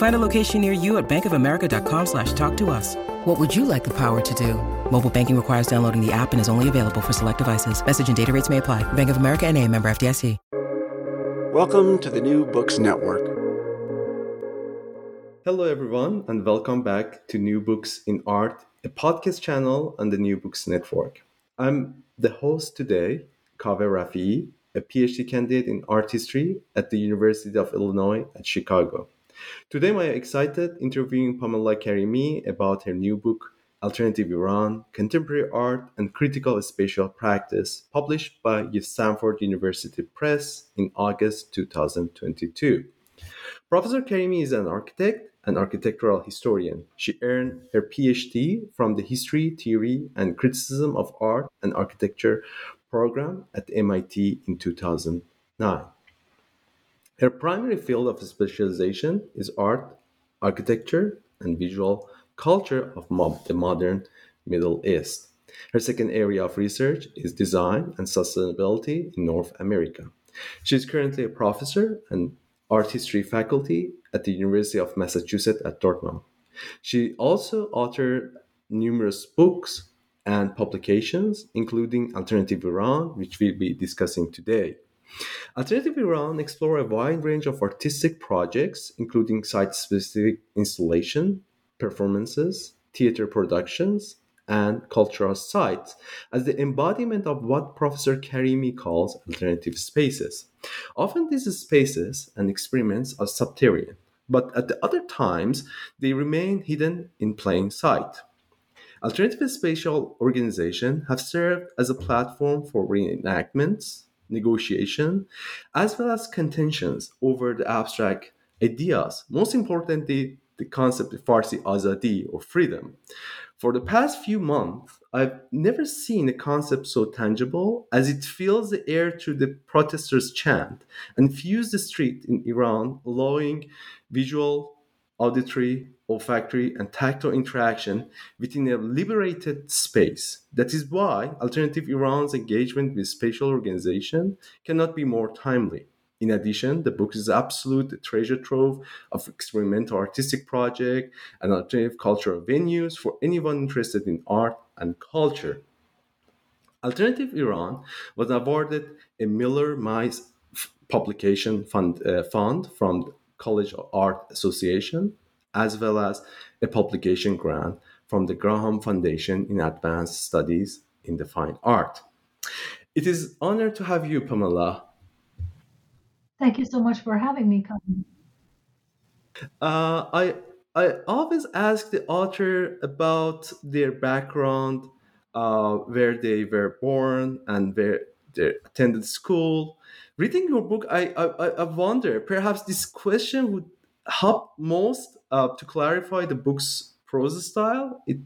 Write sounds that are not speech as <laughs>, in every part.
Find a location near you at bankofamerica.com slash talk to us. What would you like the power to do? Mobile banking requires downloading the app and is only available for select devices. Message and data rates may apply. Bank of America and a member FDIC. Welcome to the New Books Network. Hello, everyone, and welcome back to New Books in Art, a podcast channel on the New Books Network. I'm the host today, Kaveh Rafii, a PhD candidate in art history at the University of Illinois at Chicago. Today, I'm excited interviewing Pamela Karimi about her new book, Alternative Iran Contemporary Art and Critical Spatial Practice, published by Stanford University Press in August 2022. Professor Karimi is an architect and architectural historian. She earned her PhD from the History, Theory, and Criticism of Art and Architecture program at MIT in 2009. Her primary field of specialization is art, architecture, and visual culture of the modern Middle East. Her second area of research is design and sustainability in North America. She is currently a professor and art history faculty at the University of Massachusetts at Dartmouth. She also authored numerous books and publications, including Alternative Iran, which we'll be discussing today. Alternative Iran explore a wide range of artistic projects, including site-specific installation, performances, theater productions, and cultural sites as the embodiment of what Professor Karimi calls alternative spaces. Often these spaces and experiments are subterranean, but at the other times they remain hidden in plain sight. Alternative spatial organization have served as a platform for reenactments, negotiation, as well as contentions over the abstract ideas, most importantly, the concept of Farsi azadi or freedom. For the past few months, I've never seen a concept so tangible as it fills the air through the protesters' chant and fills the street in Iran, allowing visual, auditory, olfactory, and tactile interaction within a liberated space. That is why Alternative Iran's engagement with spatial organization cannot be more timely. In addition, the book is absolute treasure trove of experimental artistic project and alternative cultural venues for anyone interested in art and culture. Alternative Iran was awarded a Millard Meiss publication fund, uh, fund from College of Art Association as well as a publication grant from the Graham Foundation in Advanced Studies in the Fine Art. It is an honor to have you, Pamela. Thank you so much for having me, Colin. Uh, I I always ask the author about their background, uh, where they were born, and where they attended school. Reading your book, I, I I wonder perhaps this question would help most uh, to clarify the book's prose style. It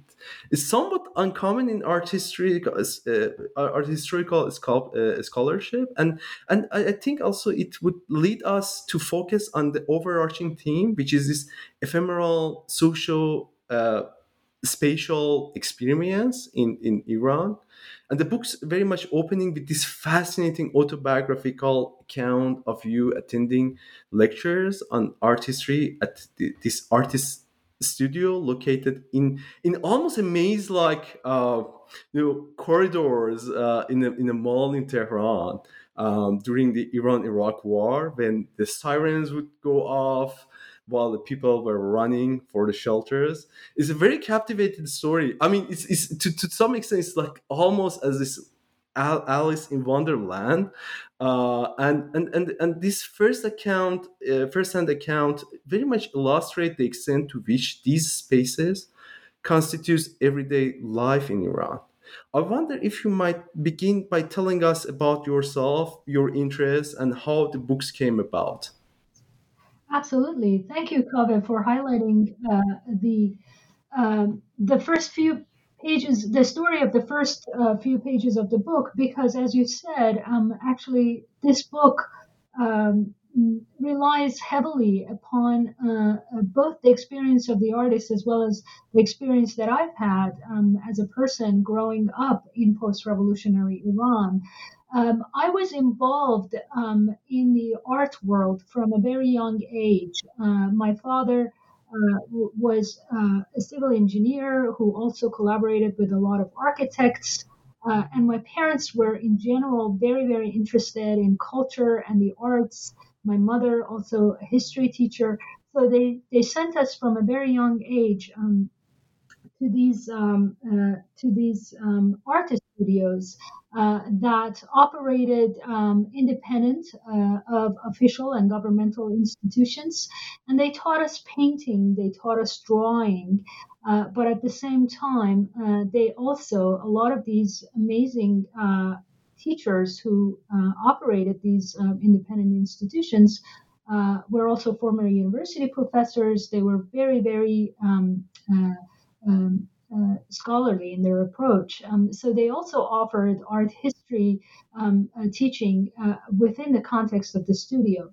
is somewhat uncommon in art history, uh, art historical uh, scholarship, and and I, think also it would lead us to focus on the overarching theme, which is this ephemeral social uh, spatial experience in, in Iran. And the book's very much opening with this fascinating autobiographical account of you attending lectures on art history at this artist studio located in in almost a maze like uh, you know corridors uh, in a in a mall in Tehran um, during the Iran Iraq War when the sirens would go off while the people were running for the shelters. It's a very captivating story. I mean, it's, it's to, to some extent, it's like almost as this Alice in Wonderland, uh, and and and and this first account, uh, first-hand account, very much illustrate the extent to which these spaces constitutes everyday life in Iran. I wonder if you might begin by telling us about yourself, your interests, and how the books came about. Absolutely. Thank you, Kaveh, for highlighting uh, the um, the first few pages, the story of the first uh, few pages of the book, because as you said, um, actually, this book um, relies heavily upon uh, both the experience of the artist as well as the experience that I've had um, as a person growing up in post revolutionary Iran. Um, I was involved um, in the art world from a very young age. Uh, my father uh, was uh, a civil engineer who also collaborated with a lot of architects. Uh, and my parents were, in general, very, very interested in culture and the arts. My mother, also a history teacher. So they, they sent us from a very young age um, to these um, uh, to these um, artist studios uh, that operated um, independent uh, of official and governmental institutions. And they taught us painting, they taught us drawing. Uh, but at the same time, uh, they also, a lot of these amazing uh, teachers who uh, operated these um, independent institutions were also former university professors. They were very, very um, um, uh, scholarly in their approach. Um, so they also offered art history um, uh, teaching uh, within the context of the studio.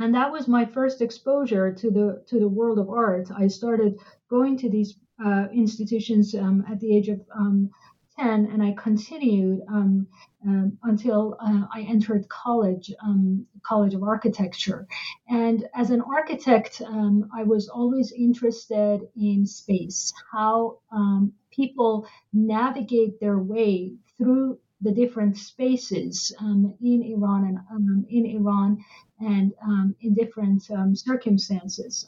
And that was my first exposure to the to the world of art. I started going to these uh, institutions um, at the age of um, 10, and I continued um, um, until uh, I entered college, um, College of Architecture. And as an architect, um, I was always interested in space, how um, people navigate their way through the different spaces um, in Iran and in Iran and in different circumstances.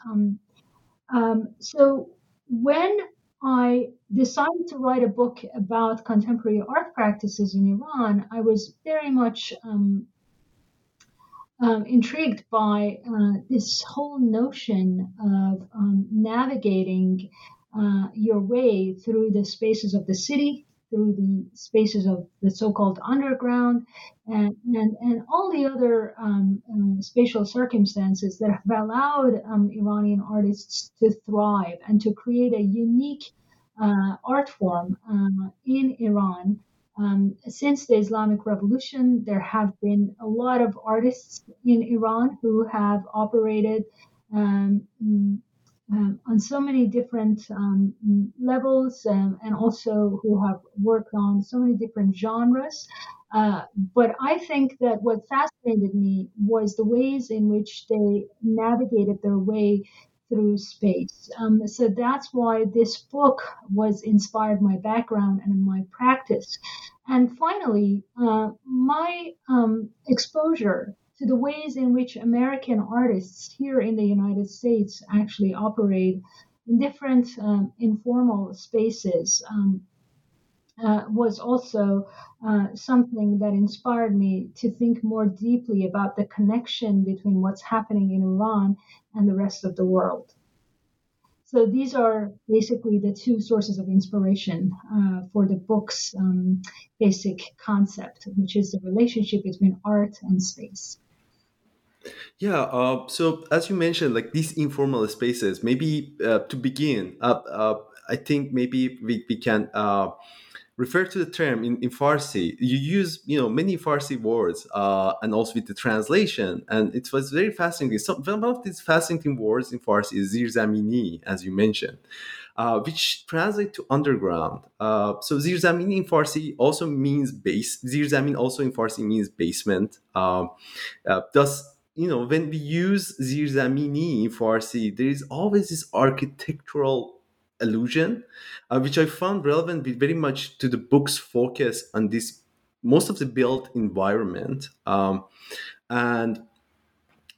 so when I decided to write a book about contemporary art practices in Iran, I was very much um, um, intrigued by uh, this whole notion of um, navigating uh, your way through the spaces of the city, through the spaces of the so-called underground, and and, and all the other um, um, spatial circumstances that have allowed um, Iranian artists to thrive and to create a unique uh, art form uh, in Iran. Um, since the Islamic Revolution, there have been a lot of artists in Iran who have operated um, um, on so many different um, levels um, and also who have worked on so many different genres. Uh, but I think that what fascinated me was the ways in which they navigated their way through space. Um, so that's why this book was inspired my background and my practice. And finally, uh, my um, exposure to the ways in which American artists here in the United States actually operate in different um, informal spaces um, uh, was also uh, something that inspired me to think more deeply about the connection between what's happening in Iran and the rest of the world. So these are basically the two sources of inspiration uh, for the book's um, basic concept, which is the relationship between art and space. Yeah. Uh, so as you mentioned, like these informal spaces, maybe uh, to begin, uh, uh I think maybe we, we can uh, refer to the term in, in Farsi. You use you know many Farsi words uh, and also with the translation, and it was very fascinating. So one of these fascinating words in Farsi is zirzamini, as you mentioned. uh, which translate to underground. Uh, so Zirzamin in Farsi also means base. Zirzamin also in Farsi means basement. Um, uh, thus, you know, when we use Zirzamini in Farsi, there is always this architectural illusion, uh, which I found relevant very much to the book's focus on this most of the built environment. Um, and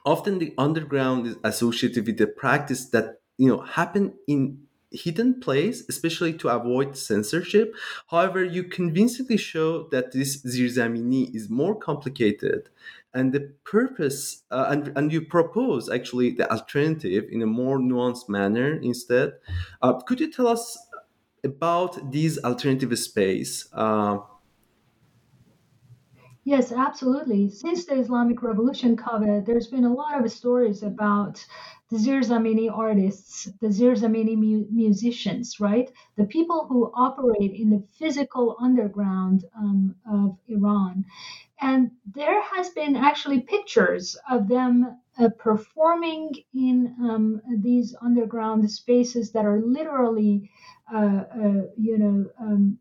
often the underground is associated with the practice that you know happen in hidden place, especially to avoid censorship. However, you convincingly show that this Zirzamini is more complicated and the purpose uh, and, and you propose actually the alternative in a more nuanced manner instead uh, could you tell us about these alternative space uh, Yes, absolutely. Since the Islamic Revolution, Kaveh, there's been a lot of stories about the Zirzamini artists, the Zirzamini mu- musicians, right? The people who operate in the physical underground um, of Iran. And there has been actually pictures of them uh, performing in um, these underground spaces that are literally, uh, uh, you know, um,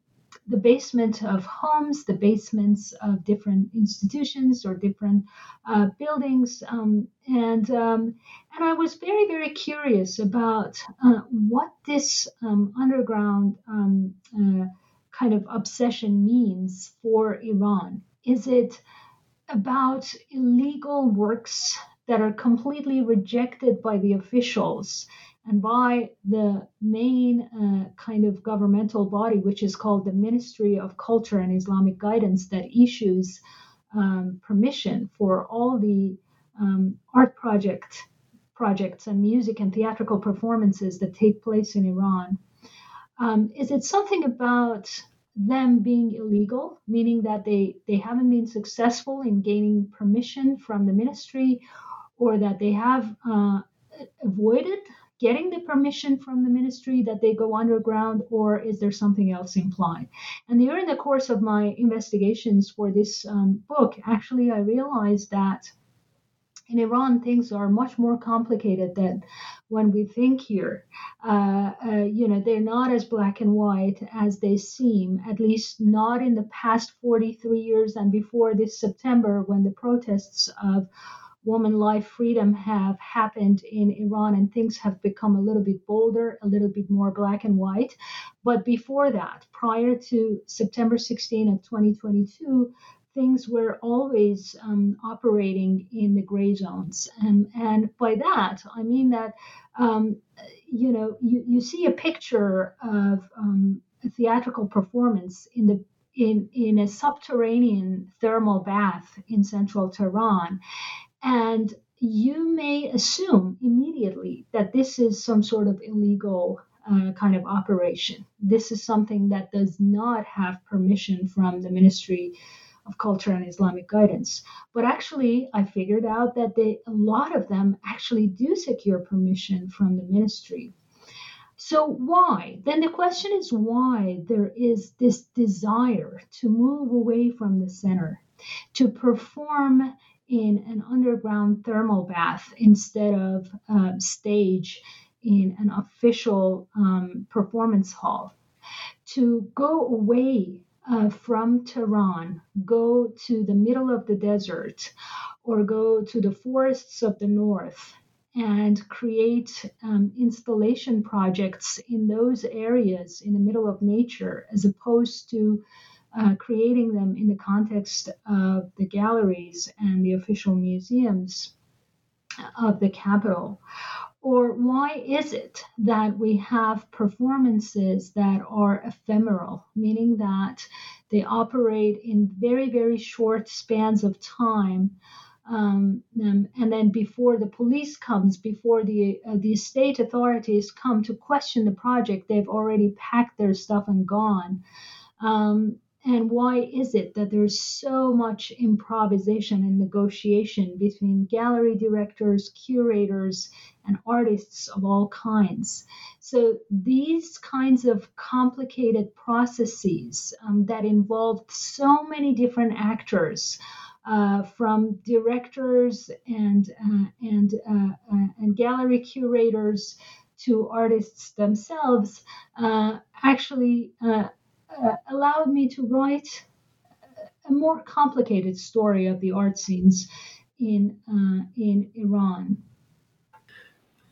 the basement of homes, the basements of different institutions or different uh, buildings, um, and um, and I was very very curious about uh, what this um, underground um, uh, kind of obsession means for Iran. Is it about illegal works that are completely rejected by the officials? and by the main uh, kind of governmental body, which is called the Ministry of Culture and Islamic Guidance, that issues um, permission for all the um, art project projects and music and theatrical performances that take place in Iran. Um, is it something about them being illegal, meaning that they, they haven't been successful in gaining permission from the ministry, or that they have uh, avoided getting the permission from the ministry that they go underground, or is there something else implied? And during the course of my investigations for this um, book, actually, I realized that in Iran, things are much more complicated than when we think here. Uh, uh, you know, they're not as black and white as they seem, at least not in the past 43 years and before this September when the protests of woman life freedom have happened in Iran and things have become a little bit bolder, a little bit more black and white. But before that, prior to September 16 of 2022, things were always um, operating in the gray zones. Um, and by that, I mean that, um, you know, you, you see a picture of um, a theatrical performance in the in, in a subterranean thermal bath in central Tehran. And you may assume immediately that this is some sort of illegal uh, kind of operation. This is something that does not have permission from the Ministry of Culture and Islamic Guidance. But actually, I figured out that they, a lot of them actually do secure permission from the ministry. So, why? Then the question is why there is this desire to move away from the center, to perform in an underground thermal bath instead of uh, stage in an official um, performance hall. To go away uh, from Tehran, go to the middle of the desert, or go to the forests of the north and create um, installation projects in those areas in the middle of nature as opposed to uh, creating them in the context of the galleries and the official museums of the capital? Or why is it that we have performances that are ephemeral, meaning that they operate in very, very short spans of time? Um, um, and then before the police comes, before the uh, the state authorities come to question the project, they've already packed their stuff and gone. Um, and why is it that there's so much improvisation and negotiation between gallery directors, curators, and artists of all kinds? So, these kinds of complicated processes um, that involved so many different actors. Uh, from directors and uh, and uh, uh and gallery curators to artists themselves uh, actually uh, allowed me to write a more complicated story of the art scenes in in Iran.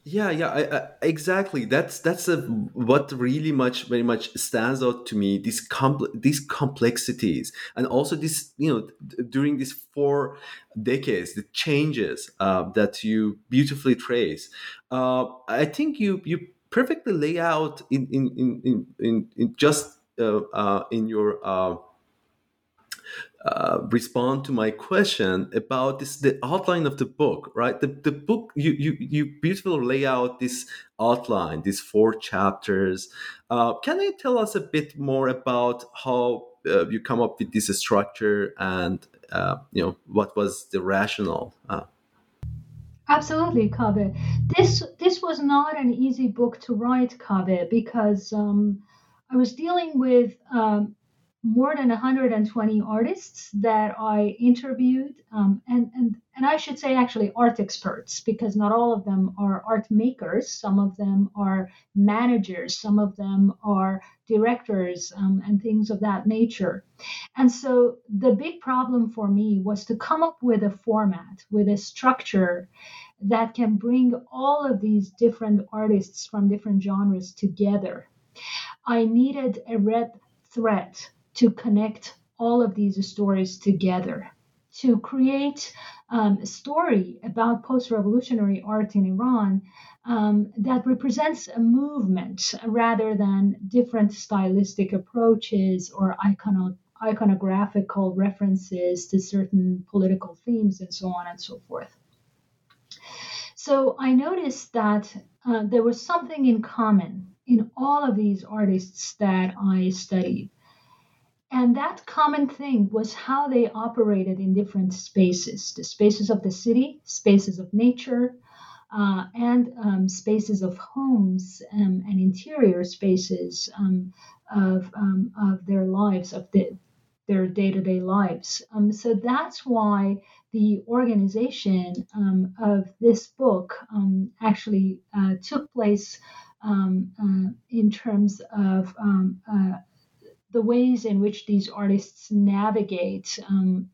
Yeah, yeah, I, I, exactly. That's that's a, what really much very much stands out to me. These compl- these complexities, and also this, you know, during these four decades, the changes uh, that you beautifully trace. Uh, I think you you perfectly lay out in in in in, in just uh, uh in your uh, respond to my question about this the outline of the book right the, the book you, you you beautifully lay out this outline these four chapters uh, can you tell us a bit more about how uh, you come up with this structure and uh, you know what was the rationale uh? Absolutely, Kaveh. This this was not an easy book to write, Kaveh, because um, I was dealing with um, more than 120 artists that I interviewed, um, and, and, and I should say actually art experts, because not all of them are art makers. Some of them are managers, some of them are directors, um, and things of that nature. And so the big problem for me was to come up with a format, with a structure that can bring all of these different artists from different genres together. I needed a red thread to connect all of these stories together, to create um, a story about post revolutionary art in Iran um, that represents a movement rather than different stylistic approaches or icono- iconographical references to certain political themes and so on and so forth. So I noticed that uh, there was something in common in all of these artists that I studied. And that common thing was how they operated in different spaces the spaces of the city, spaces of nature, uh, and um, spaces of homes um, and interior spaces um, of, um, of their lives, of the, their day to day lives. Um, so that's why the organization um, of this book actually uh, took place. Uh, in terms of uh, the ways in which these artists navigate um,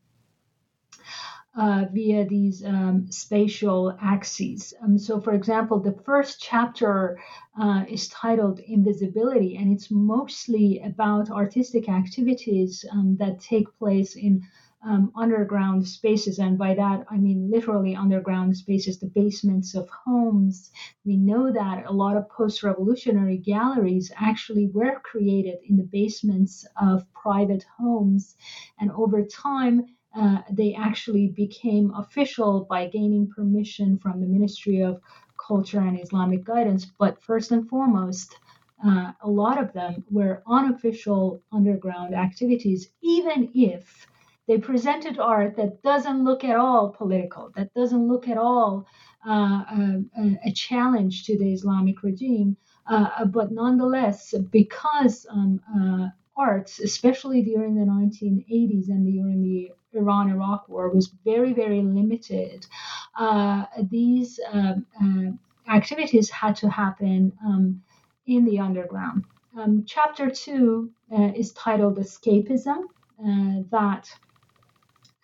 uh, via these um, spatial axes. Um, so, for example, the first chapter uh, is titled Invisibility, and it's mostly about artistic activities um, that take place in um, underground spaces. And by that, I mean literally underground spaces, the basements of homes. We know that a lot of post revolutionary galleries actually were created in the basements of private homes. And over time, uh, they actually became official by gaining permission from the Ministry of Culture and Islamic Guidance. But first and foremost, uh, a lot of them were unofficial underground activities, even if they presented art that doesn't look at all political, that doesn't look at all uh, a, a, challenge to the Islamic regime. Uh, but nonetheless, because um, uh, arts, especially during the 1980s and during the Iran Iraq war, was very, very limited, uh, these um, uh, activities had to happen um, in the underground. Um, chapter two uh, is titled Escapism. that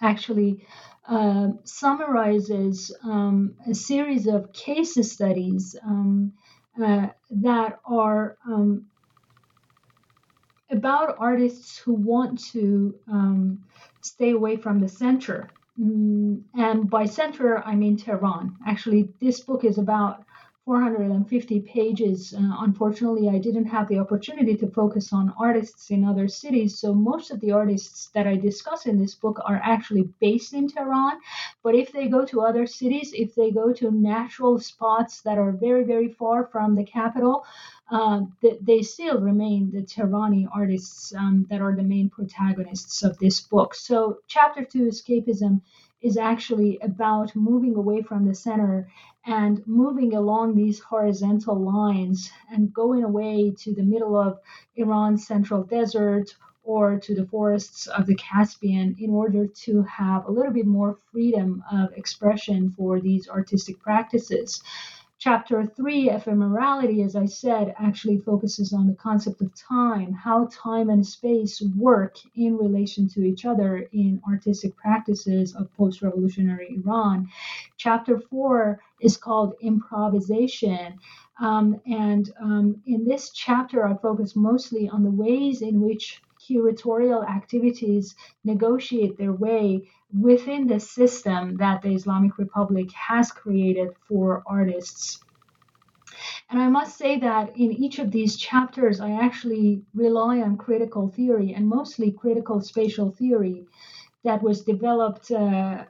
actually uh, summarizes um, a series of case studies um, uh, that are um, about artists who want to um, stay away from the center. Mm, and by center, I mean Tehran. Actually, this book is about 450 pages. Uh, unfortunately, I didn't have the opportunity to focus on artists in other cities. So, most of the artists that I discuss in this book are actually based in Tehran. But if they go to other cities, if they go to natural spots that are very, very far from the capital, uh, they, they, still remain the Tehrani artists um, that are the main protagonists of this book. So, chapter two, Escapism, is actually about moving away from the center and moving along these horizontal lines and going away to the middle of Iran's central desert or to the forests of the Caspian in order to have a little bit more freedom of expression for these artistic practices. Chapter three, ephemerality, as I said, actually focuses on the concept of time, how time and space work in relation to each other in artistic practices of post revolutionary Iran. Chapter four is called improvisation. Um, and um, in this chapter, I focus mostly on the ways in which curatorial activities negotiate their way within the system that the Islamic Republic has created for artists. And I must say that in each of these chapters, I actually rely on critical theory and mostly critical spatial theory that was developed uh,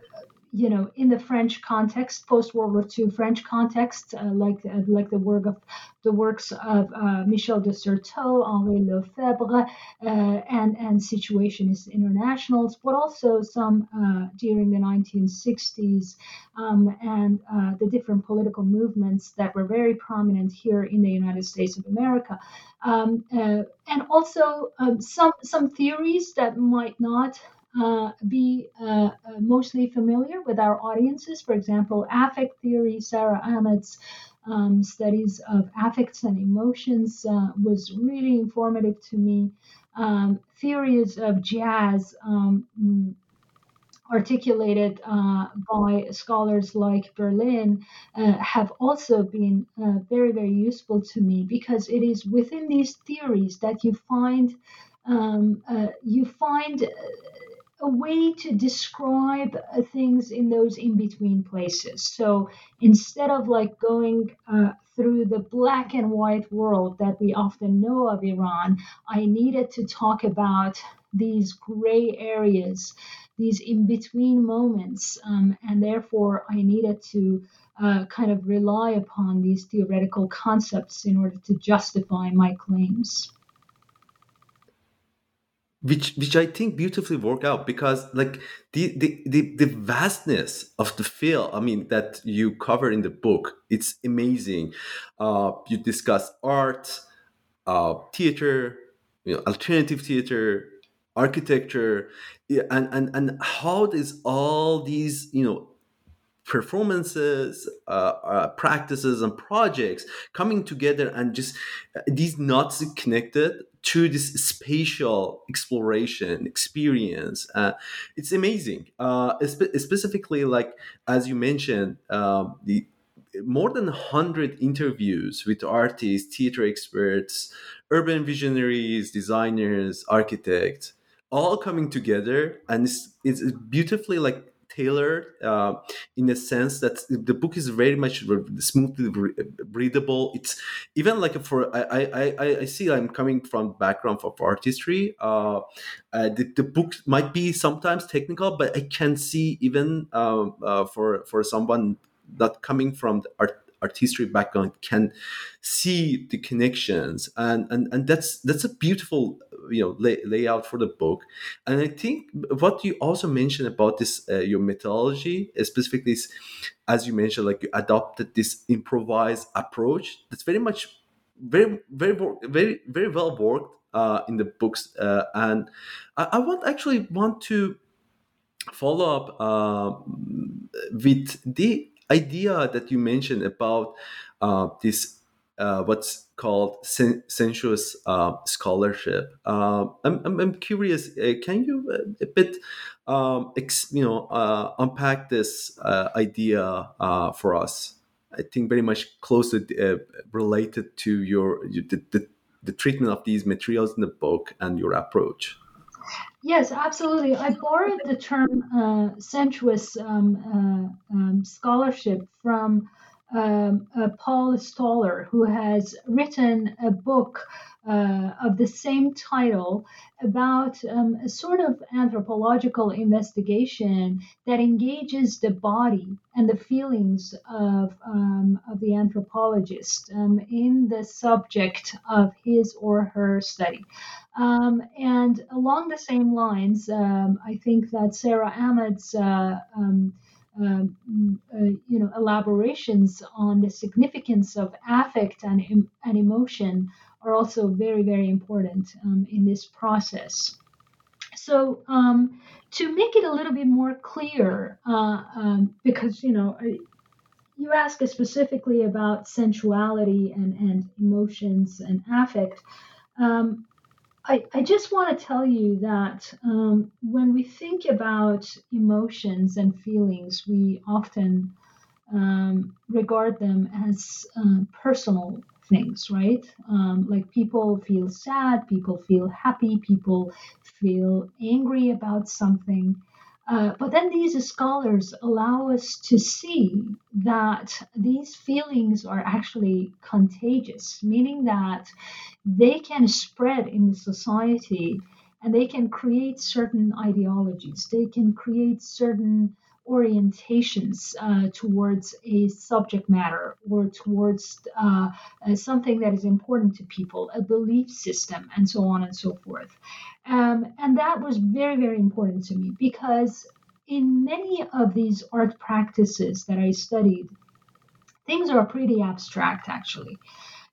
you know, in the French context, post World War II French context, uh, like uh, like the work of the works of uh, Michel de Certeau, Henri Lefebvre, uh, and and Situationist Internationals, but also some uh, during the 1960s um, and uh, the different political movements that were very prominent here in the United States of America, um, and also um, some some theories that might not uh, be uh, uh, mostly familiar with our audiences. For example, affect theory, Sara Ahmed's um, studies of affects and emotions uh, was really informative to me. Um, theories of jazz. Um, mm, articulated uh, by scholars like Berlin uh, have also been uh, very, very useful to me because it is within these theories that you find um, uh, you find a way to describe uh, things in those in between places. So instead of like going uh, through the black and white world that we often know of Iran, I needed to talk about these gray areas, these in between moments, um, and therefore I needed to. Uh, kind of rely upon these theoretical concepts in order to justify my claims which which I think beautifully work out because like the, the the the vastness of the field I mean that you cover in the book it's amazing. Uh, you discuss art, uh, theater, you know, alternative theater, architecture, and and and how does all these you know performances, uh, uh, practices, and projects coming together and just uh, these knots connected to this spatial exploration experience. Uh, it's amazing. Uh, spe- specifically, like as you mentioned, um, the more than 100 interviews with artists, theater experts, urban visionaries, designers, architects, all coming together, and it's, it's beautifully like tailored uh, in a sense that the book is very much smoothly readable. It's even like for I I, I see I'm coming from background of art history. Uh, uh, the, the book might be sometimes technical, but I can see even uh, uh, for for someone not coming from the art art history background can see the connections and and, and that's that's a beautiful you know lay, layout for the book. And i think what you also mentioned about this uh, your methodology specifically is as you mentioned like you adopted this improvised approach that's very much very very very very well worked uh, in the books uh, and I, I want actually want to follow up uh, with the idea that you mentioned about uh, this uh, what's called sen- sensuous uh, scholarship. Uh, I'm, I'm, I'm, curious. Uh, can you uh, a bit, um, ex- you know, uh, unpack this idea for us? I think very much closely related to your the, the, the treatment of these materials in the book and your approach. Yes, absolutely. I borrowed the term uh, sensuous um, uh, um, scholarship from um, uh, Paul Stoller, who has written a book uh, of the same title about um, a sort of anthropological investigation that engages the body and the feelings of, um, of the anthropologist um, in the subject of his or her study. Um, and along the same lines, um, I think that Sara Ahmed's uh, um, uh, you know elaborations on the significance of affect and, and emotion are also very very important um, in this process so um, to make it a little bit more clear uh, um, because you know you ask specifically about sensuality and, and emotions and affect. Um, I, I just want to tell you that um, when we think about emotions and feelings, we often um, regard them as uh, personal things, right? Um, like people feel sad, people feel happy, people feel angry about something. Uh, but then these scholars allow us to see that these feelings are actually contagious, meaning that they can spread in the society and they can create certain ideologies, they can create certain orientations uh, towards a subject matter or towards uh, uh, something that is important to people, a belief system, and so on and so forth. Um, and that was very, very important to me because in many of these art practices that I studied, things are pretty abstract actually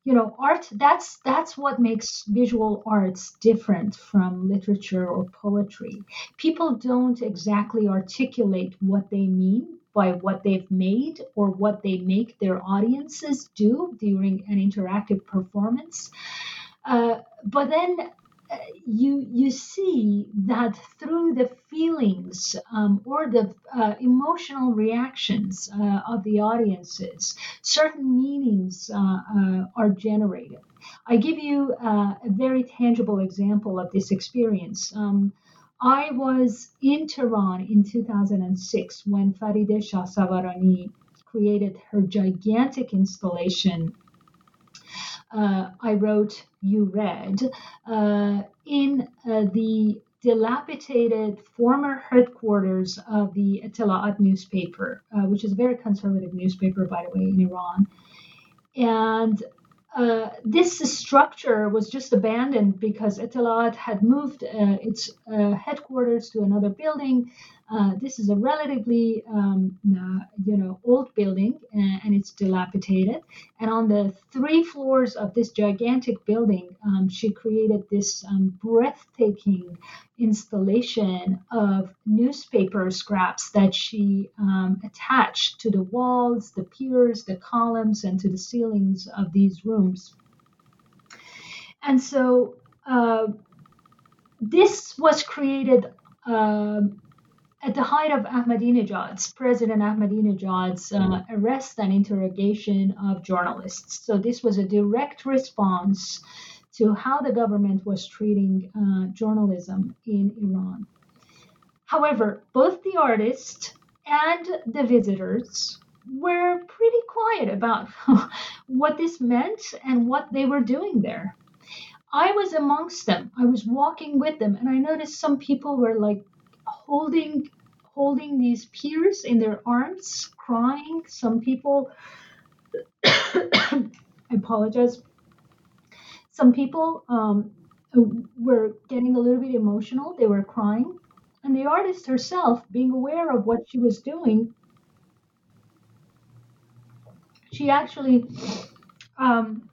you know art that's that's what makes visual arts different from literature or poetry. People don't exactly articulate what they mean by what they've made or what they make their audiences do during an interactive performance. Uh, but then you you see that through the feelings um, or the uh, emotional reactions uh, of the audiences, certain meanings uh, uh are generated. I give you uh, a very tangible example of this experience. Um, I was in Tehran in 2006 when Farideh Shahsavarani created her gigantic installation I wrote, you read, uh, in uh, the dilapidated former headquarters of the Etelaat newspaper, uh, which is a very conservative newspaper, by the way, in Iran. And uh, this structure was just abandoned because Etelaat had moved uh, its uh, headquarters to another building. Uh, this is a relatively, um, uh, you know, old building, and, and, it's dilapidated. And on the three floors of this gigantic building, um, she created this um, breathtaking installation of newspaper scraps that she um, attached to the walls, the piers, the columns, and to the ceilings of these rooms. And so uh, this was created. Uh, at the height of Ahmadinejad's, President Ahmadinejad's uh, arrest and interrogation of journalists. So this was a direct response to how the government was treating uh, journalism in Iran. However, both the artist and the visitors were pretty quiet about <laughs> what this meant and what they were doing there. I was amongst them. I was walking with them, and I noticed some people were like holding holding these peers in their arms, crying. Some people, <coughs> I apologize. Some people um, were getting a little bit emotional. They were crying, and the artist herself, being aware of what she was doing, she actually um,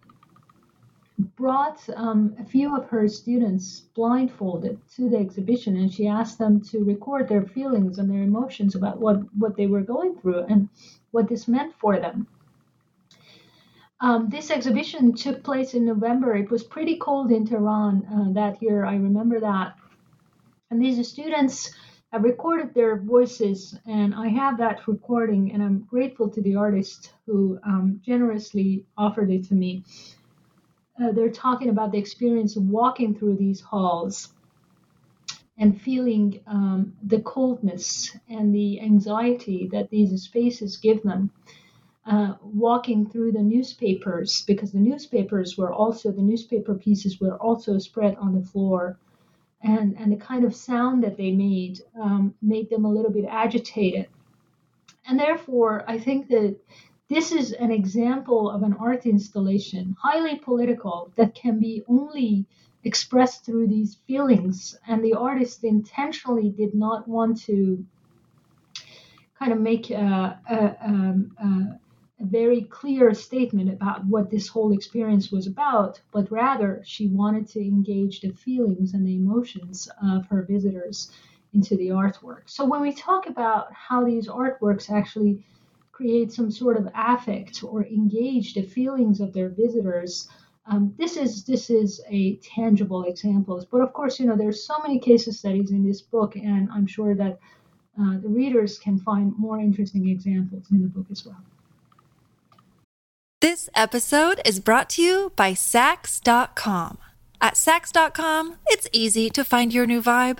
brought um, a few of her students blindfolded to the exhibition and she asked them to record their feelings and their emotions about what, what they were going through and what this meant for them. Um, this exhibition took place in November. It was pretty cold in Tehran uh, that year. I remember that. And these students have recorded their voices, and I have that recording, and I'm grateful to the artist who um, generously offered it to me uh, they're talking about the experience of walking through these halls and feeling um, the coldness and the anxiety that these spaces give them. Uh, walking through the newspapers because the newspapers were also the newspaper pieces were also spread on the floor and and the kind of sound that they made um, made them a little bit agitated and therefore i think that this is an example of an art installation, highly political, that can be only expressed through these feelings. And the artist intentionally did not want to kind of make a, um, a, a very clear statement about what this whole experience was about, but rather she wanted to engage the feelings and the emotions of her visitors into the artwork. So when we talk about how these artworks actually create some sort of affect or engage the feelings of their visitors. Um, this is this is a tangible example. But of course, you know, there's so many case studies in this book, and I'm sure that uh, the readers can find more interesting examples in the book as well. This episode is brought to you by Saks.com. At Saks.com, it's easy to find your new vibe.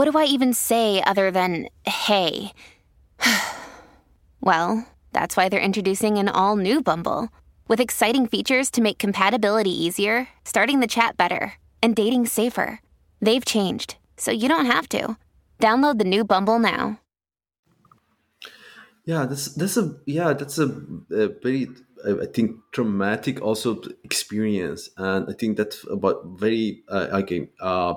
what do I even say other than hey? <sighs> well, that's why they're introducing an all new Bumble with exciting features to make compatibility easier, starting the chat better, and dating safer. They've changed, so you don't have to. Download the new Bumble now. Yeah, that's that's a yeah that's a, a very I think traumatic also experience, and I think that's about very uh, again uh,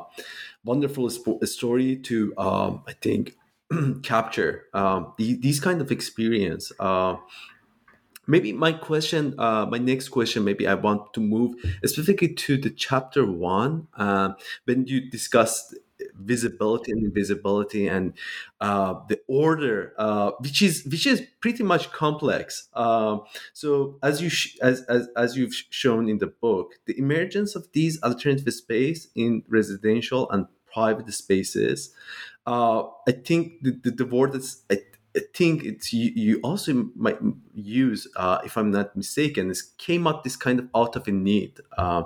wonderful sp- story to um, I think <clears throat> capture um, the, these kind of experience. Uh, maybe my question, uh, my next question, maybe I want to move specifically to the chapter one uh, when you discussed visibility and invisibility and uh, the order, uh, which is which is pretty much complex. Uh, so as you sh- as, as as you've shown in the book, the emergence of these alternative space in residential and private spaces, uh, I think the, the, the word that's I, I think it's you, you also might use, uh, if I'm not mistaken, is came up this kind of out of a need, uh,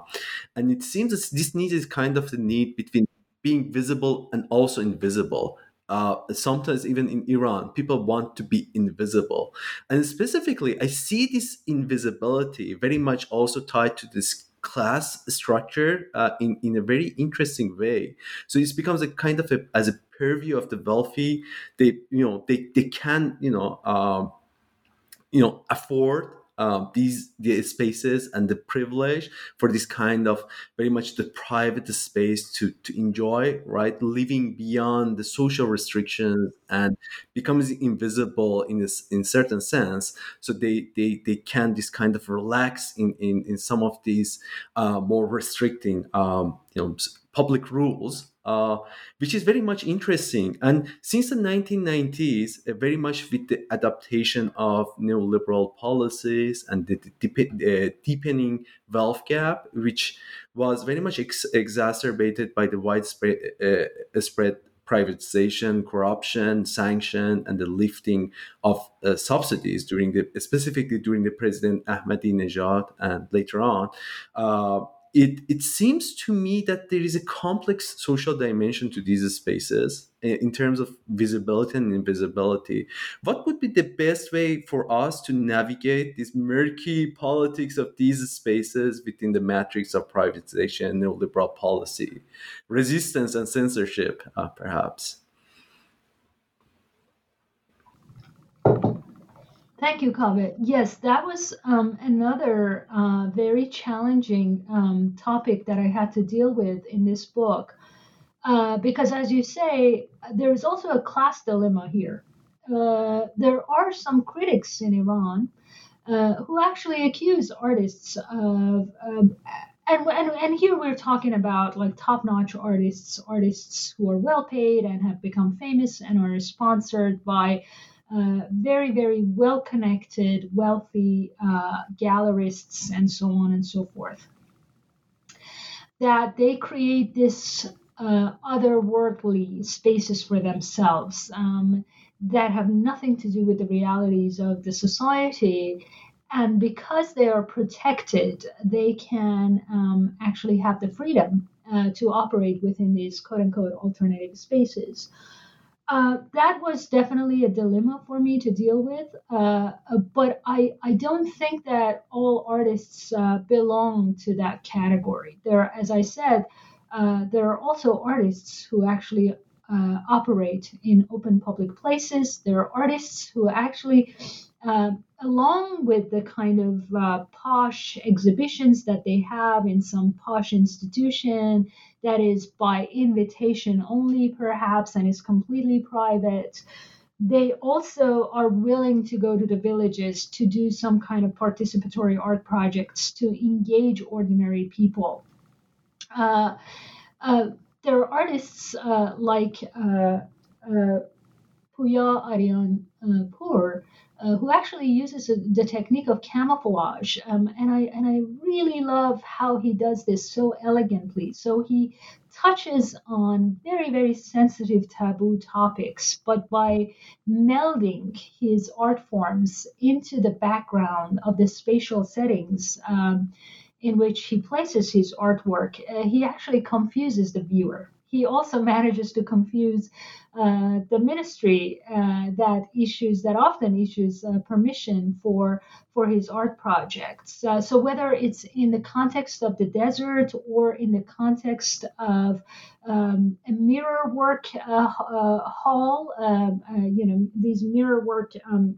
and it seems that this need is kind of the need between being visible and also invisible. Uh, sometimes even in Iran, people want to be invisible, and specifically, I see this invisibility very much also tied to this class structure uh, in in a very interesting way. So it becomes a kind of a as a purview of the wealthy. They you know they they can you know um, you know afford um, these the spaces and the privilege for this kind of very much the private space to to enjoy right? Living beyond the social restrictions and becomes invisible in this in certain sense. So they they they can this kind of relax in in, in some of these uh, more restricting um, you know public rules uh, which is very much interesting. And since the 1990s, uh, very much with the adaptation of neoliberal policies and the, the, deepening wealth gap, which was very much ex- exacerbated by the widespread uh, spread privatization, corruption, sanction, and the lifting of uh, subsidies during the specifically during the President Ahmadinejad and later on. Uh, it, it seems to me that there is a complex social dimension to these spaces eh, in terms of visibility and invisibility. What would be the best way for us to navigate this murky politics of these spaces within the matrix of privatization and neoliberal policy, resistance and censorship, uh, perhaps? Thank you, Kaveh. Yes, that was um, another uh, very challenging um, topic that I had to deal with in this book. Uh, because, as you say, there is also a class dilemma here. Uh, there are some critics in Iran uh, who actually accuse artists of. and, and, and here we're talking about like top-notch artists, artists who are well paid and have become famous and are sponsored by uh, very, very well connected, wealthy uh, gallerists, and so on and so forth. That they create this uh, otherworldly spaces for themselves um, that have nothing to do with the realities of the society. And because they are protected, they can um, actually have the freedom uh, to operate within these quote unquote alternative spaces. Uh, that was definitely a dilemma for me to deal with. Uh, uh, but I, I don't think that all artists uh, belong to that category. There, as I said, uh, there are also artists who actually operate in open public places. There are artists who actually uh, along with the kind of posh exhibitions that they have in some posh institution that is by invitation only, perhaps, and is completely private. They also are willing to go to the villages to do some kind of participatory art projects to engage ordinary people. Uh, uh, there are artists uh, like uh, uh, Puya Aryan Pur uh, who actually uses a, the technique of camouflage. Um, and I and I really love how he does this so elegantly. So he touches on very very sensitive taboo topics, but by melding his art forms into the background of the spatial settings. Um, in which he places his artwork, uh, he actually confuses the viewer he also manages to confuse uh, the ministry uh, that issues that often issues uh, permission for for his art projects. Uh, so whether it's in the context of the desert or in the context of um, a mirror work uh, uh, hall, um, you know these mirror work. Um,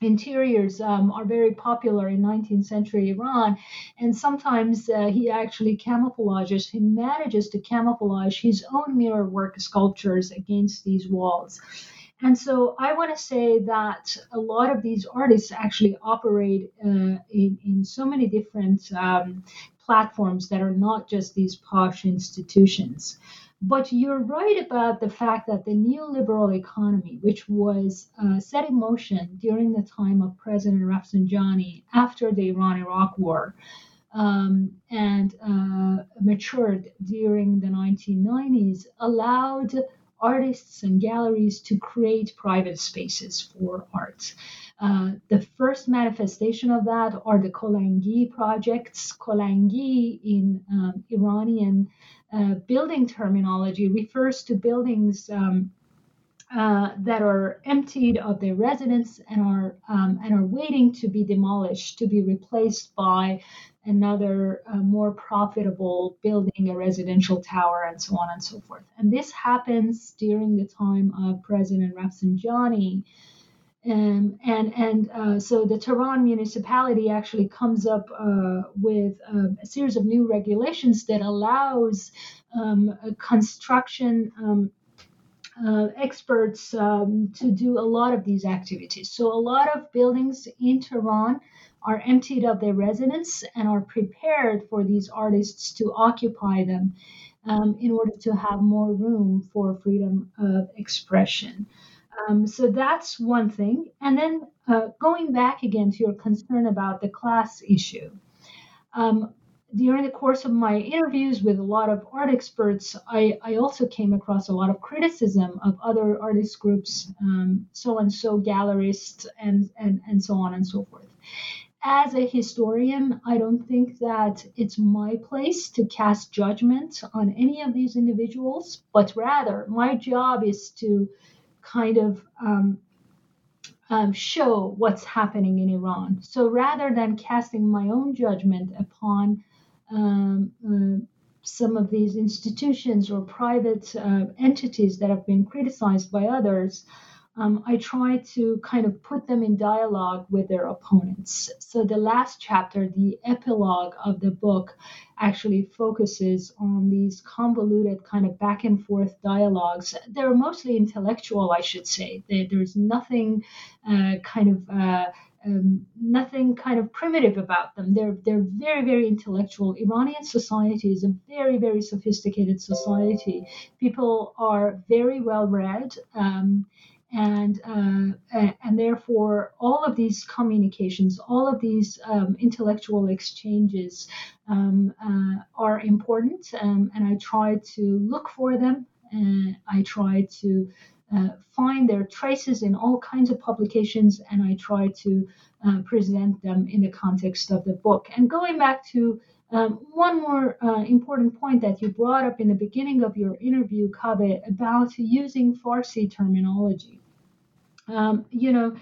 interiors um, are very popular in 19th century Iran. And sometimes uh, he actually camouflages, he manages to camouflage his own mirror work sculptures against these walls. And so I want to say that a lot of these artists actually operate uh, in, in so many different um, platforms that are not just these posh institutions. But you're right about the fact that the neoliberal economy, which was uh, set in motion during the time of President Rafsanjani after the Iran Iraq War, um, and uh, matured during the 1990s, allowed artists and galleries to create private spaces for art. Uh, the first manifestation of that are the Kolangi projects. Kolangi in um, Iranian uh, building terminology refers to buildings um, uh, that are emptied of their residents and are um, and are waiting to be demolished to be replaced by another uh, more profitable building, a residential tower, and so on and so forth. And this happens during the time of President Rafsanjani. Um, and and uh, so the Tehran municipality actually comes up uh, with uh, a series of new regulations that allows um, construction um, uh, experts um, to do a lot of these activities. So a lot of buildings in Tehran are emptied of their residents and are prepared for these artists to occupy them um, in order to have more room for freedom of expression. Um, so that's one thing. And then uh, going back again to your concern about the class issue. Um, during the course of my interviews with a lot of art experts, I, I also came across a lot of criticism of other artist groups, so and so gallerists, and, and, and so on and so forth. As a historian, I don't think that it's my place to cast judgment on any of these individuals, but rather my job is to kind of um, um, show what's happening in Iran. So rather than casting my own judgment upon um, uh, some of these institutions or private uh, entities that have been criticized by others, um, I try to kind of put them in dialogue with their opponents. So the last chapter, the epilogue of the book, actually focuses on these convoluted kind of back and forth dialogues. They're mostly intellectual, I should say. There's nothing uh, kind of uh, um, nothing kind of primitive about them. They're they're very very intellectual. Iranian society is a very very sophisticated society. People are very well read. Um, and uh, and therefore all of these communications, all of these um, intellectual exchanges um, uh, are important, um, and I try to look for them. And I try to uh, find their traces in all kinds of publications, and I try to uh, present them in the context of the book. And going back to um, one more uh, important point that you brought up in the beginning of your interview, Kaveh, about using Farsi terminology. Um, you know,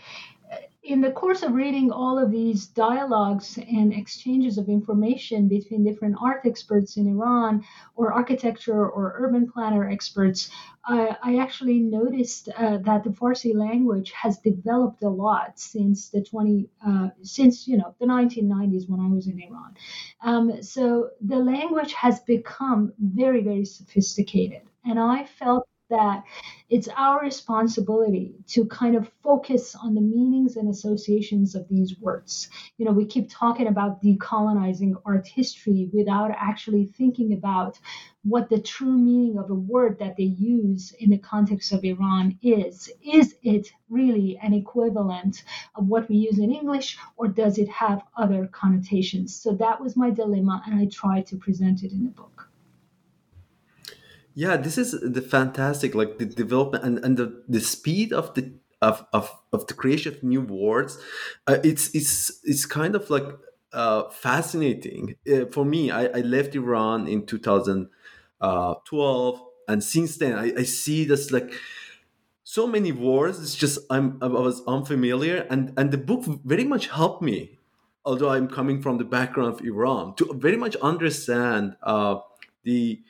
in the course of reading all of these dialogues and exchanges of information between different art experts in Iran or architecture or urban planner experts, I, I actually noticed uh, that the Farsi language has developed a lot since the 20 uh, since you know the 1990s when I was in Iran. Um, so the language has become very very sophisticated, and I felt that it's our responsibility to kind of focus on the meanings and associations of these words. You know, we keep talking about decolonizing art history without actually thinking about what the true meaning of a word that they use in the context of Iran is. Is it really an equivalent of what we use in English, or does it have other connotations? So that was my dilemma, and I tried to present it in the book. Yeah, this is the fantastic, like the development and, and the, the speed of the of, of, of the creation of new words. Uh, it's it's it's kind of like uh, fascinating uh, for me. I, I left Iran in 2012, uh, and since then I, I see this like so many words. It's just I'm I was unfamiliar, and and the book very much helped me. Although I'm coming from the background of Iran, to very much understand uh, the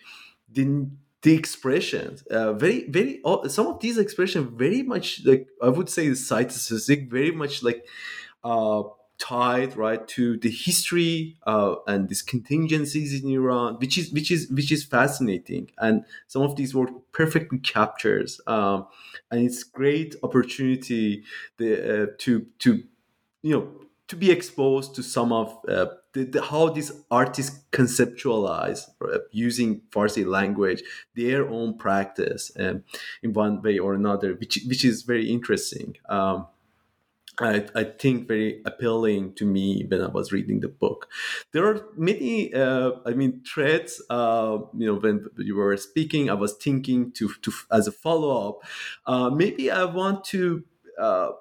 the the expressions uh, very very some of these expressions very much like i would say site specific very much like uh, tied right to the history uh, and these contingencies in iran which is which is which is fascinating. And some of these work perfectly captures um, and it's great opportunity the, uh, to to you know to be exposed to some of uh, the, the, how these artists conceptualize uh, using Farsi language, their own practice um, in one way or another, which which is very interesting. Um, I, I, think very appealing to me when I was reading the book. There are many, uh, I mean, threads. Uh, you know, when you were speaking, I was thinking to, to as a follow up, uh, maybe I want to uh,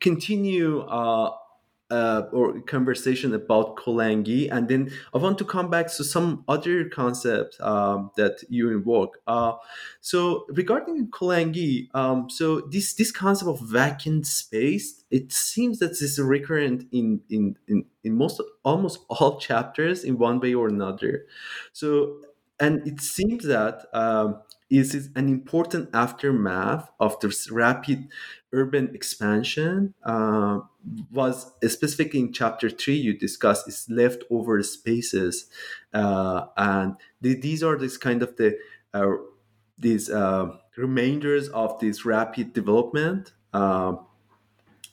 continue uh, uh, or conversation about Kolangi, and then I want to come back to some other concepts um, that you invoke. Uh, so regarding Kolangi, um, so this this concept of vacant space, it seems that this is recurrent in in in, in most almost <laughs> all chapters in one way or another. So and it seems that um, is an important aftermath of this rapid urban expansion uh, was specifically in chapter three you discussed is leftover spaces uh, and the, these are this kind of the uh, these uh, remainders of this rapid development uh,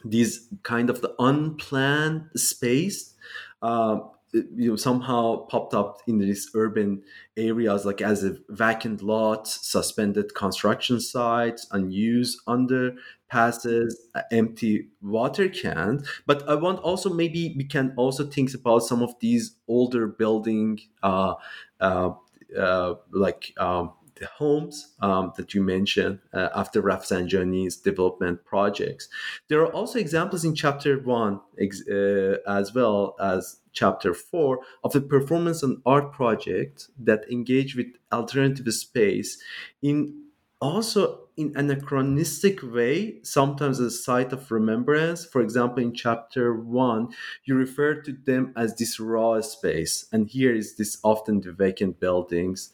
these kind of the unplanned space uh, you know somehow popped up in these urban areas like as a vacant lot suspended construction sites unused underpasses empty water cans but i want also maybe we can also think about some of these older building uh, uh, uh, like um, the homes um, that you mentioned uh, after Rafsanjani's development projects. There are also examples in chapter one ex- uh, as well as chapter 4 of the performance and art project that engage with alternative space in also in anachronistic way sometimes as a site of remembrance for example in chapter 1 you refer to them as this raw space and here is this often the vacant buildings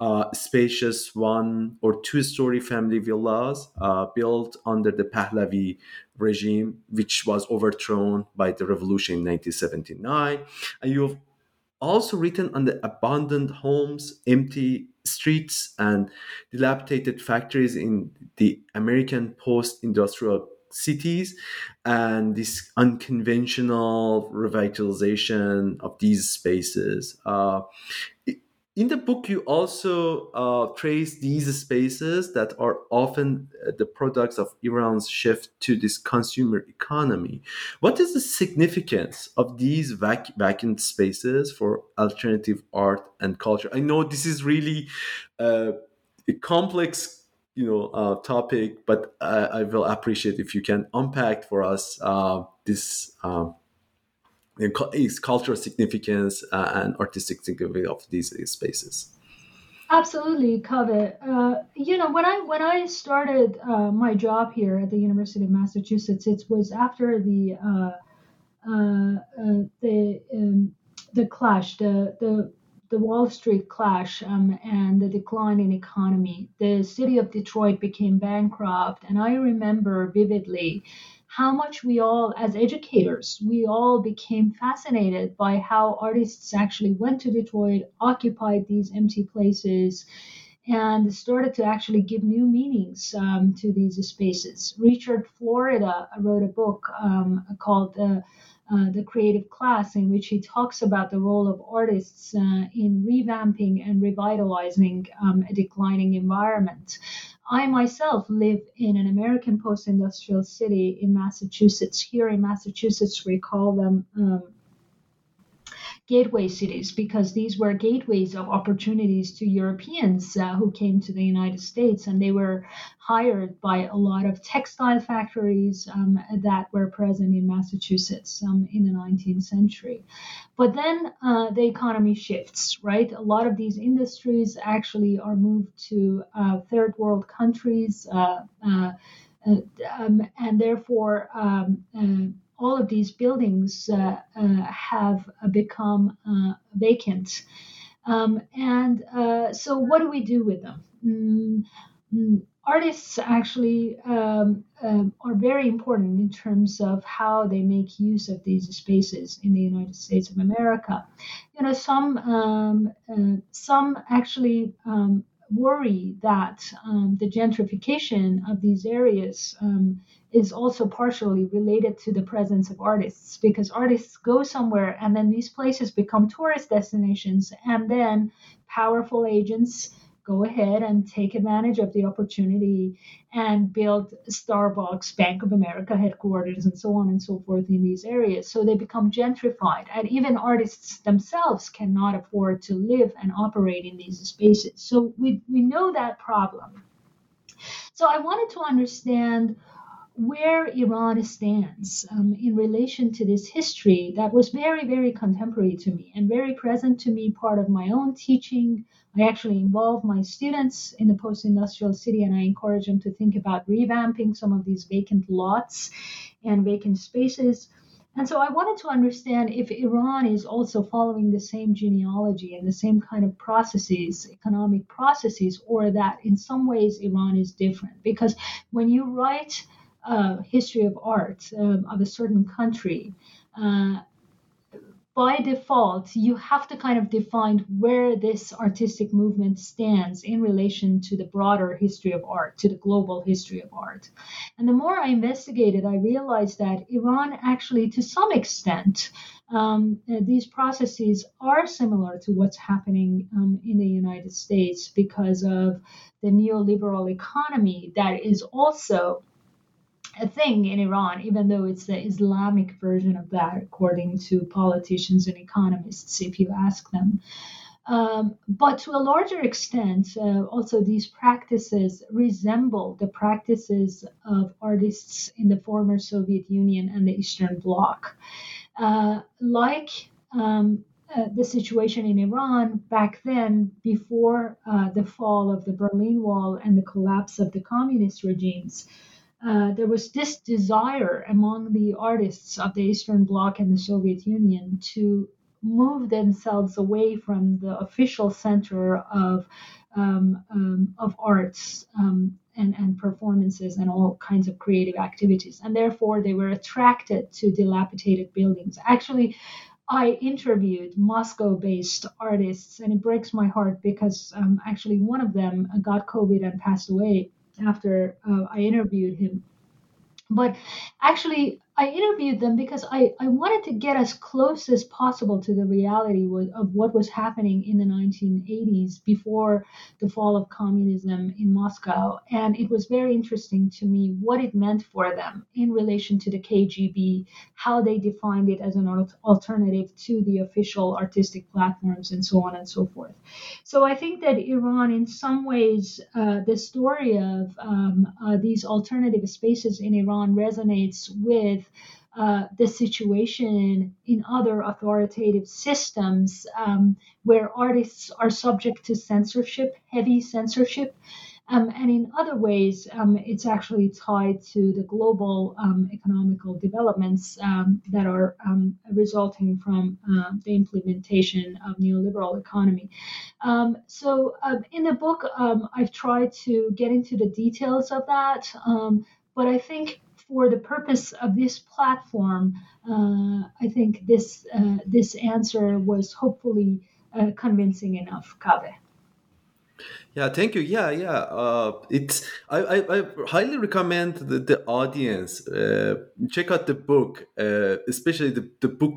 uh, spacious one or two story family villas uh, built under the pahlavi regime, which was overthrown by the revolution in 1979. And you've also written on the abandoned homes, empty streets, and dilapidated factories in the American post industrial cities and this unconventional revitalization of these spaces. Uh, in the book you also uh, trace these spaces that are often uh, the products of iran's shift to this consumer economy. What is the significance of these vac- vacant spaces for alternative art and culture? I know this is really uh, a complex you know uh, topic but I, I, will appreciate if you can unpack for us uh, this um, its cultural significance uh, and artistic significance of these spaces. Absolutely, Kaveh. Uh, you know, when I when I started uh, my job here at the University of Massachusetts, it was after the uh, uh, uh the um, the clash, the the the Wall Street clash um, and the decline in economy. The city of Detroit became bankrupt, and I remember vividly how much we all, as educators, we all became fascinated by how artists actually went to Detroit, occupied these empty places, and started to actually give new meanings um, to these spaces. Richard Florida wrote a book um, called uh, uh, the creative class, in which he talks about the role of artists uh, in revamping and revitalizing um, a declining environment. I myself live in an American post industrial city in Massachusetts. Here in Massachusetts, we call them um, gateway cities because these were gateways of opportunities to Europeans uh, who came to the United States, and they were hired by a lot of textile factories um, that were present in Massachusetts um, in the 19th century. But then uh, the economy shifts, right? A lot of these industries actually are moved to uh, third world countries. Uh, uh, uh um, and therefore, um, all of these buildings uh, uh, have become uh, vacant. Um, and so, what do we do with them? Mm, mm, artists actually um, um, are very important in terms of how they make use of these spaces in the United States of America. You know, some um, uh, some actually um, worry that um, the gentrification of these areas um, is also partially related to the presence of artists because artists go somewhere and then these places become tourist destinations and then powerful agents go ahead and take advantage of the opportunity and build Starbucks, Bank of America headquarters, and so on and so forth in these areas. So they become gentrified, and even artists themselves cannot afford to live and operate in these spaces. So we, we know that problem. So I wanted to understand where Iran stands um, in relation to this history that was very, very contemporary to me and very present to me, part of my own teaching. I actually involve my students in the post industrial city and I encourage them to think about revamping some of these vacant lots and vacant spaces. And so I wanted to understand if Iran is also following the same genealogy and the same kind of processes, economic processes, or that in some ways Iran is different. Because when you write uh, history of art um, of a certain country, uh, by default, you have to kind of define where this artistic movement stands in relation to the broader history of art, to the global history of art. And the more I investigated, I realized that Iran actually, to some extent, um, uh, these processes are similar to what's happening um, in the United States because of the neoliberal economy that is also a thing in Iran, even though it's the Islamic version of that, according to politicians and economists, if you ask them. Um, but to a larger extent, uh, also these practices resemble the practices of artists in the former Soviet Union and the Eastern Bloc. Uh, like um, uh, the situation in Iran back then, before uh, the fall of the Berlin Wall and the collapse of the communist regimes, uh, there was this desire among the artists of the Eastern Bloc and the Soviet Union to move themselves away from the official center of um, um, of arts um, and, and performances and all kinds of creative activities, and therefore they were attracted to dilapidated buildings. Actually, I interviewed Moscow-based artists, and it breaks my heart because um, actually one of them got COVID and passed away after uh, I interviewed him. But actually, I interviewed them because I, I wanted to get as close as possible to the reality of what was happening in the 1980s before the fall of communism in Moscow. And it was very interesting to me what it meant for them in relation to the KGB, how they defined it as an alternative to the official artistic platforms, and so on and so forth. So I think that Iran, in some ways, uh, the story of um, uh, these alternative spaces in Iran resonates with uh, the situation in other authoritative systems um, where artists are subject to censorship, heavy censorship. Um, and in other ways, um, it's actually tied to the global um, economical developments um, that are um, resulting from uh, the implementation of neoliberal economy. Um, so, in the book, I've tried to get into the details of that, but I think for the purpose of this platform, uh, I think this uh, this answer was hopefully uh, convincing enough, Kaveh. Yeah, thank you. Yeah, yeah. Uh, it's I, I, I highly recommend the, the audience uh, check out the book, uh, especially the, the book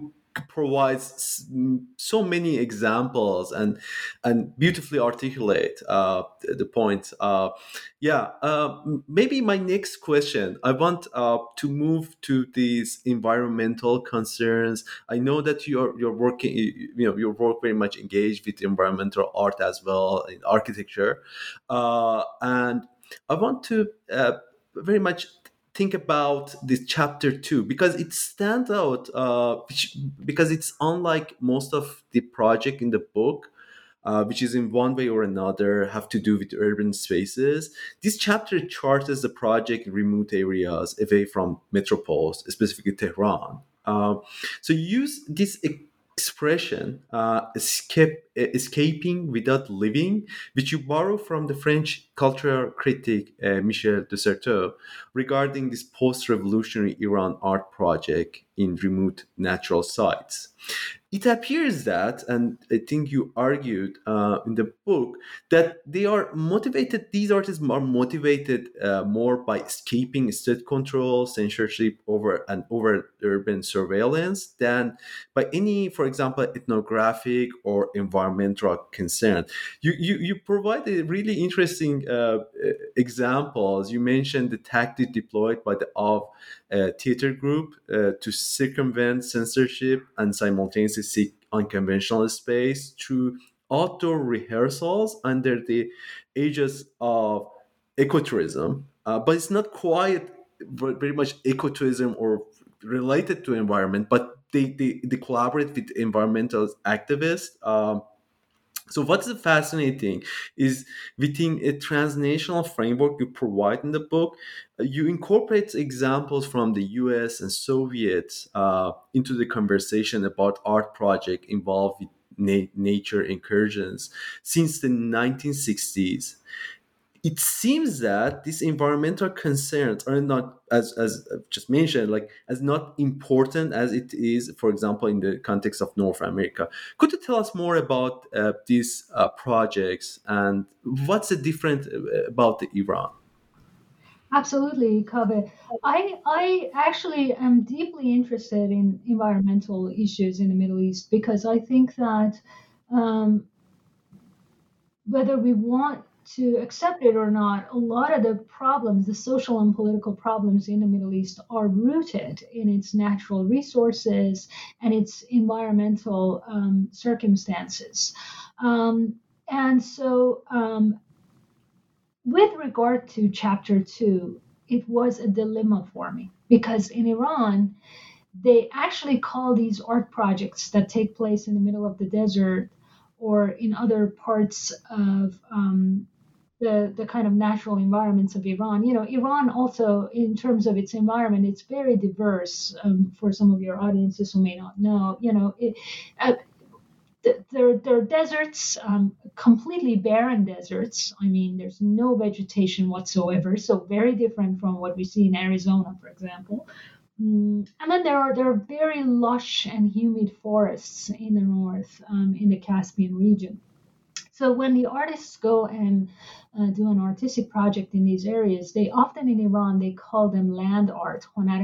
provides so many examples and and beautifully articulate uh, the point. Uh, yeah, uh, maybe my next question. I want uh, to move to these environmental concerns. I know that you're you're working. You know, your work very much engaged with environmental art as well in architecture, uh, and I want to uh, very much think about this chapter two because it stands out uh, because it's unlike most of the project in the book uh, which is in one way or another have to do with urban spaces. This chapter charts the project in remote areas away from metropoles specifically tehran. Uh, so use this expression uh, escape, escaping without living, which you borrow from the French cultural critic uh, Michel de Certeau regarding this post revolutionary Iran art project in remote natural sites it appears that, and I think you argued uh, in the book, that they are motivated, these artists are motivated uh, more by escaping state control, censorship over and over urban surveillance than by any, for example, ethnographic or environmental concern. You, you, you provided really interesting uh, examples. You mentioned the tactic deployed by the of uh, theater group uh, to circumvent censorship and simultaneously seek unconventional space through outdoor rehearsals under the aegis of ecotourism. Uh, but it's not quite very much ecotourism or related to environment, but they, they, they collaborate with environmental activists. Um, so what's fascinating is within a transnational framework you provide in the book, uh, you incorporate examples from the U.S. and Soviet uh, into the conversation about art project involved with na- nature incursions since the 1960s it seems that these environmental concerns are not as as just mentioned like as not important as it is for example in the context of north america could you tell us more about uh, these uh, projects and what's the different uh, about the iran Absolutely, Kaveh. I I actually am deeply interested in environmental issues in the Middle East because I think that um, whether we want to accept it or not, a lot of the problems, the social and political problems in the Middle East, are rooted in its natural resources and its environmental um, circumstances. Um, and so, um, with regard to chapter two, it was a dilemma for me because in Iran, they actually call these art projects that take place in the middle of the desert or in other parts of um, the the kind of natural environments of Iran. You know, Iran also, in terms of its environment, it's very diverse. Um, for some of your audiences who may not know, you know, it, uh, there, there are deserts, um, completely barren deserts. I mean, there's no vegetation whatsoever, so very different from what we see in Arizona, for example. Mm, and then there are there are very lush and humid forests in the north, um, in the Caspian region. So when the artists go and uh, do an artistic project in these areas, they often in Iran they call them land art, honar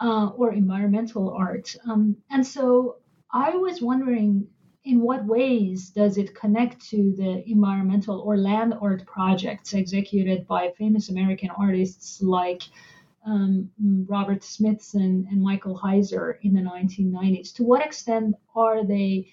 uh, or environmental art. Um, and so I was wondering in what ways does it connect to the environmental or land art projects executed by famous American artists like um, Robert Smithson and Michael Heizer in the 1990s? To what extent are they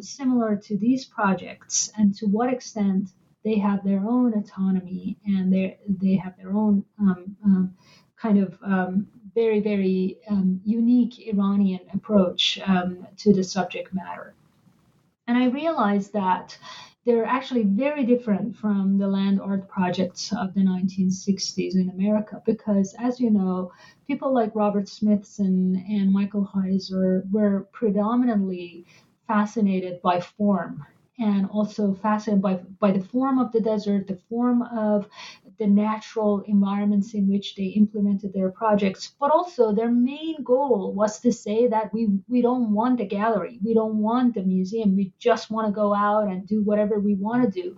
similar to these projects, and to what extent they have their own autonomy and they they have their own um, um, kind of um, very, very um, unique Iranian approach um, to the subject matter. And I realized that they're actually very different from the land art projects of the 1960s in America because, as you know, people like Robert Smithson and Michael Heizer were predominantly fascinated by form and also fascinated by, by the form of the desert, the form of the natural environments in which they implemented their projects. But also, their main goal was to say that we, we don't want the gallery, we don't want the museum, we just want to go out and do whatever we want to do.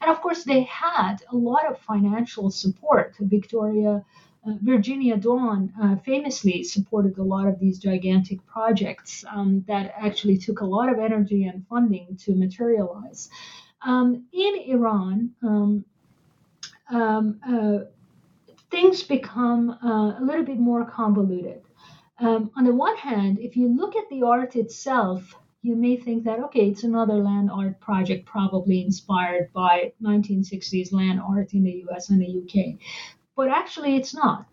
And of course, they had a lot of financial support. Victoria uh, Virginia Dwan uh, famously supported a lot of these gigantic projects um, that actually took a lot of energy and funding to materialize. Um, in Iran, um, um uh, things become uh, a little bit more convoluted. Um, on the one hand, if you look at the art itself, you may think that okay it's another land art project probably inspired by 1960s land art in the us and the uk but actually it's not.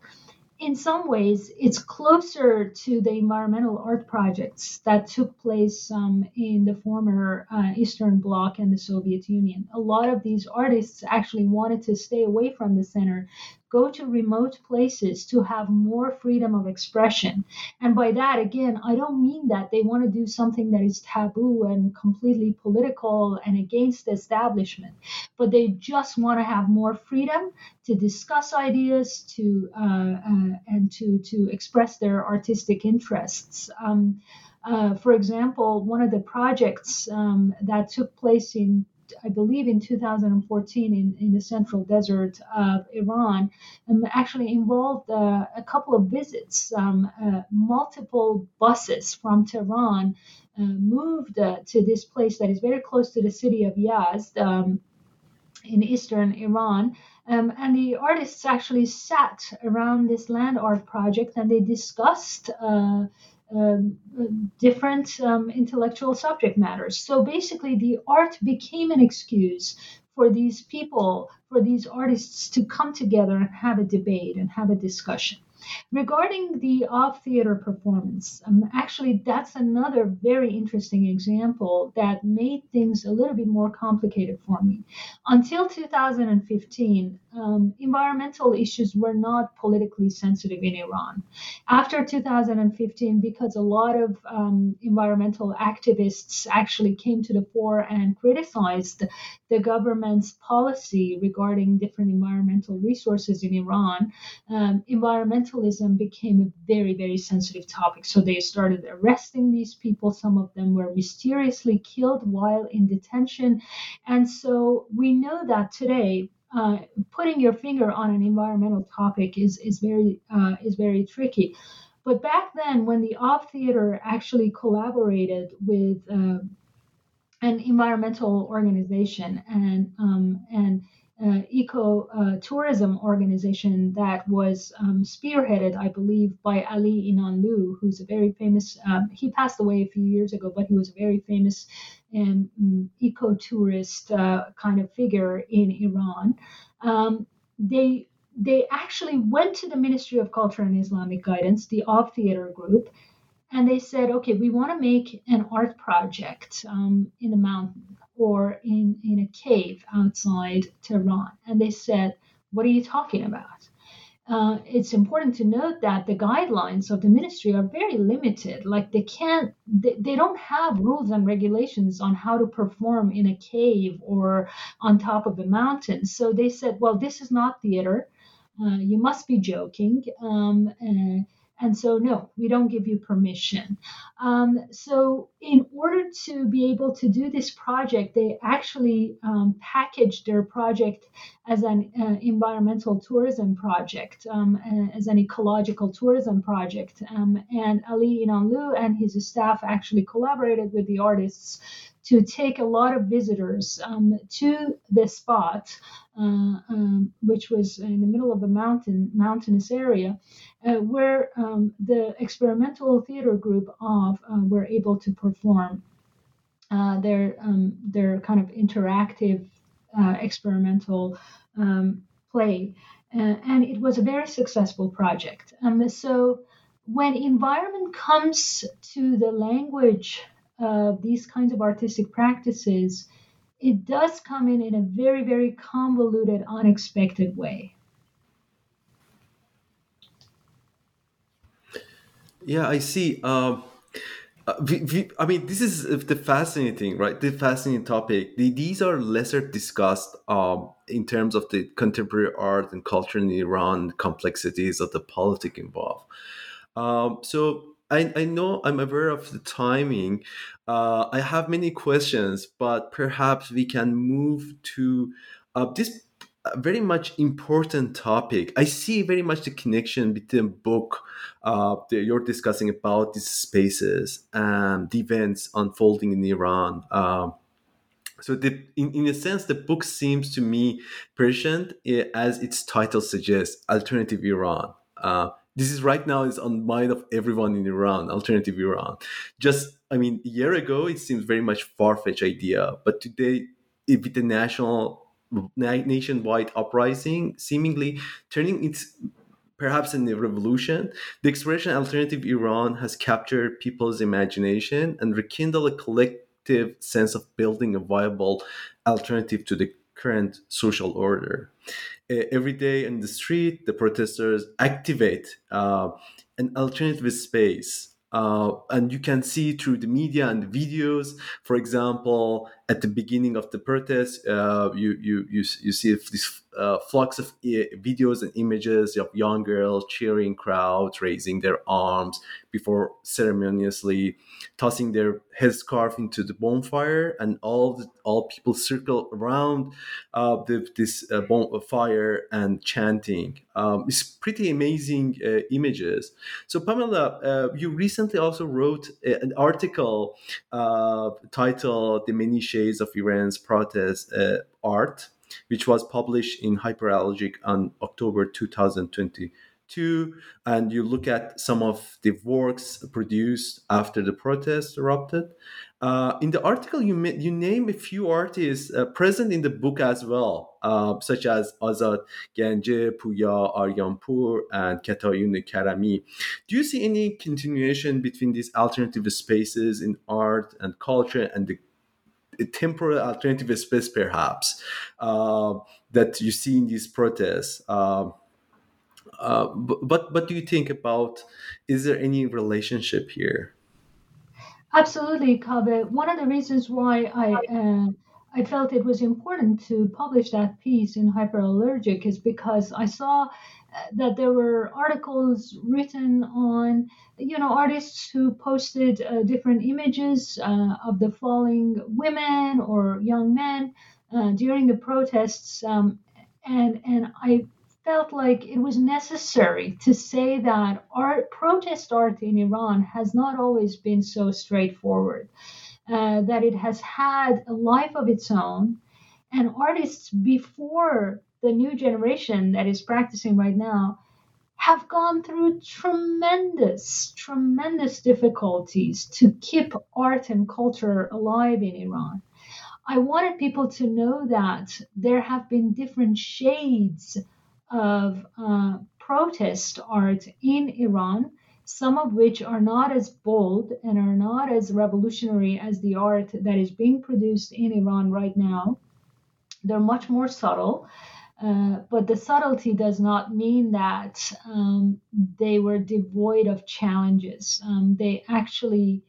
In some ways, it's closer to the environmental art projects that took place um, in the former uh, Eastern Bloc and the Soviet Union. A lot of these artists actually wanted to stay away from the center go to remote places to have more freedom of expression. And by that, again, I don't mean that they want to do something that is taboo and completely political and against the establishment, but they just want to have more freedom to discuss ideas, to uh, uh, and to to express their artistic interests. Um, uh, for example, one of the projects um, that took place in I believe in 2014 in, in the central desert of Iran, um, actually involved uh, a couple of visits. Um, uh, multiple buses from Tehran uh, moved uh, to this place that is very close to the city of Yazd um, in eastern Iran. Um, and the artists actually sat around this land art project and they discussed uh, different um, intellectual subject matters. So basically, the art became an excuse for these people, for these artists to come together and have a debate and have a discussion. Regarding the off theater performance, um, actually, that's another very interesting example that made things a little bit more complicated for me. Until 2015, um, environmental issues were not politically sensitive in Iran. After 2015, because a lot of um, environmental activists actually came to the fore and criticized the government's policy regarding different environmental resources in Iran, um, became a very, very sensitive topic. So they started arresting these people. Some of them were mysteriously killed while in detention. And so we know that today, uh, putting your finger on an environmental topic is is very uh, is very tricky. But back then, when the Off Theater actually collaborated with uh, an environmental organization and um, and uh, eco uh, tourism organization that was um, spearheaded, I believe, by Ali Inanloo, who's a very famous. Um, he passed away a few years ago, but he was a very famous and um, eco tourist uh, kind of figure in Iran. Um, they they actually went to the Ministry of Culture and Islamic Guidance, the Off Theater Group, and they said, okay, we want to make an art project um, in the mountain or in, in a cave outside Tehran. And they said, what are you talking about? Uh, it's important to note that the guidelines of the ministry are very limited. Like they can't, they, they don't have rules and regulations on how to perform in a cave or on top of a mountain. So they said, well, this is not theater. Uh, you must be joking. Um, uh, and so, no, we don't give you permission. Um, so, in order to be able to do this project, they actually um, packaged their project as an uh, environmental tourism project, um, as an ecological tourism project. Um, and Ali Inanlu and his staff actually collaborated with the artists to take a lot of visitors um, to the spot, uh, um, which was in the middle of a mountain mountainous area, uh, where um, the experimental theater group of uh, were able to perform uh, their um, their kind of interactive uh, experimental um, play, uh, and it was a very successful project. Um, so when environment comes to the language of these kinds of artistic practices, it does come in in a very, very convoluted, unexpected way. Yeah, I see. Um, uh, we, we, I mean, this is the fascinating, right? The fascinating topic. The, these are lesser discussed um, in terms of the contemporary art and culture in Iran, complexities of the politic involved. Um, so I, I know I'm aware of the timing. Uh, I have many questions, but perhaps we can move to uh, this very much important topic. I see very much the connection between book uh, that you're discussing about these spaces and the events unfolding in Iran. Uh, so, the, in, in a sense, the book seems to me prescient, eh, as its title suggests, alternative Iran. Uh, this is right now is on mind of everyone in Iran, alternative Iran. Just, I mean, a year ago, it seems very much far-fetched idea, but today, with the national, nationwide uprising, seemingly turning its perhaps in the revolution, the expression alternative Iran has captured people's imagination and rekindled a collective sense of building a viable alternative to the current social order every day in the street, the protesters activate uh, an alternative space. Uh, and you can see through the media and the videos, for example, at the beginning of the protest, uh, you, you, you, you see this uh, flux of videos and images of young girls cheering crowds, raising their arms before ceremoniously tossing their headscarf into the bonfire, and all the, all people circle around uh, the, this uh, bonfire and chanting. Um, it's pretty amazing uh, images. So, Pamela, uh, you recently also wrote an article uh, titled "The Many Shades of Iran's Protest Art." Which was published in Hyperallergic on October 2022. And you look at some of the works produced after the protests erupted. Uh, in the article, you you name a few artists uh, present in the book as well, uh, such as Azad Ganje, Puya Aryanpur, and Ketayun Karami. Do you see any continuation between these alternative spaces in art and culture and the temporary alternative space, perhaps, uh, that you see in these protests. Uh, uh, but what do you think about? Is there any relationship here? Absolutely, Kaveh. One of the reasons why I uh, I felt it was important to publish that piece in Hyperallergic is because I saw that there were articles written on you know artists who posted uh, different images uh, of the falling women or young men uh, during the protests um, and and I felt like it was necessary to say that art protest art in Iran has not always been so straightforward uh, that it has had a life of its own and artists before the new generation that is practicing right now have gone through tremendous, tremendous difficulties to keep art and culture alive in Iran. I wanted people to know that there have been different shades of uh, protest art in Iran, some of which are not as bold and are not as revolutionary as the art that is being produced in Iran right now. They're much more subtle. Uh, but the subtlety does not mean that um, they were devoid of challenges. Um, they actually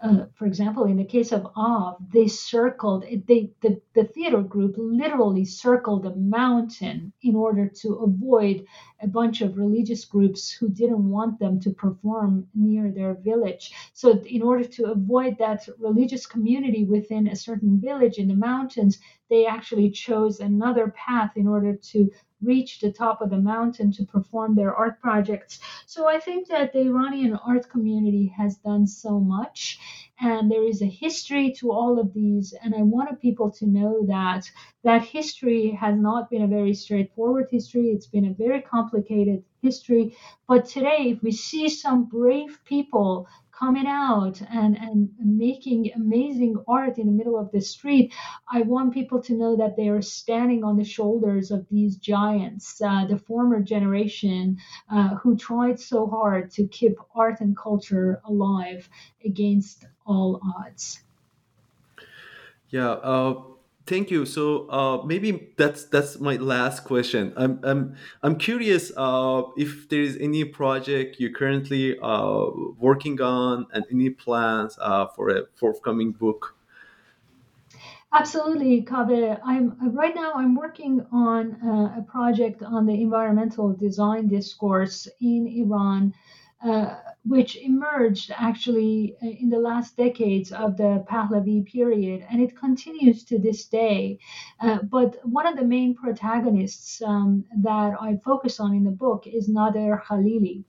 uh, for example, in the case of Av, they circled they the, the theater group literally circled a mountain in order to avoid a bunch of religious groups who didn't want them to perform near their village. So, in order to avoid that religious community within a certain village in the mountains, they actually chose another path in order to reach the top of the mountain to perform their art projects. So I think that the Iranian art community has done so much and there is a history to all of these and I wanted people to know that that history has not been a very straightforward history. It's been a very complicated history, but today if we see some brave people coming out and, and making amazing art in the middle of the street, I want people to know that they are standing on the shoulders of these giants, uh, the former generation uh, who tried so hard to keep art and culture alive against all odds. Yeah. Uh Thank you. So uh, maybe that's that's my last question. I'm I'm I'm curious uh, if there is any project you're currently uh, working on and any plans uh, for a forthcoming book. Absolutely, Kaveh. I'm right now. I'm working on uh, a project on the environmental design discourse in Iran. Uh, which emerged actually uh, in the last decades of the Pahlavi period, and it continues to this day. Uh, but one of the main protagonists um, that I focus on in the book is Nader Khalili.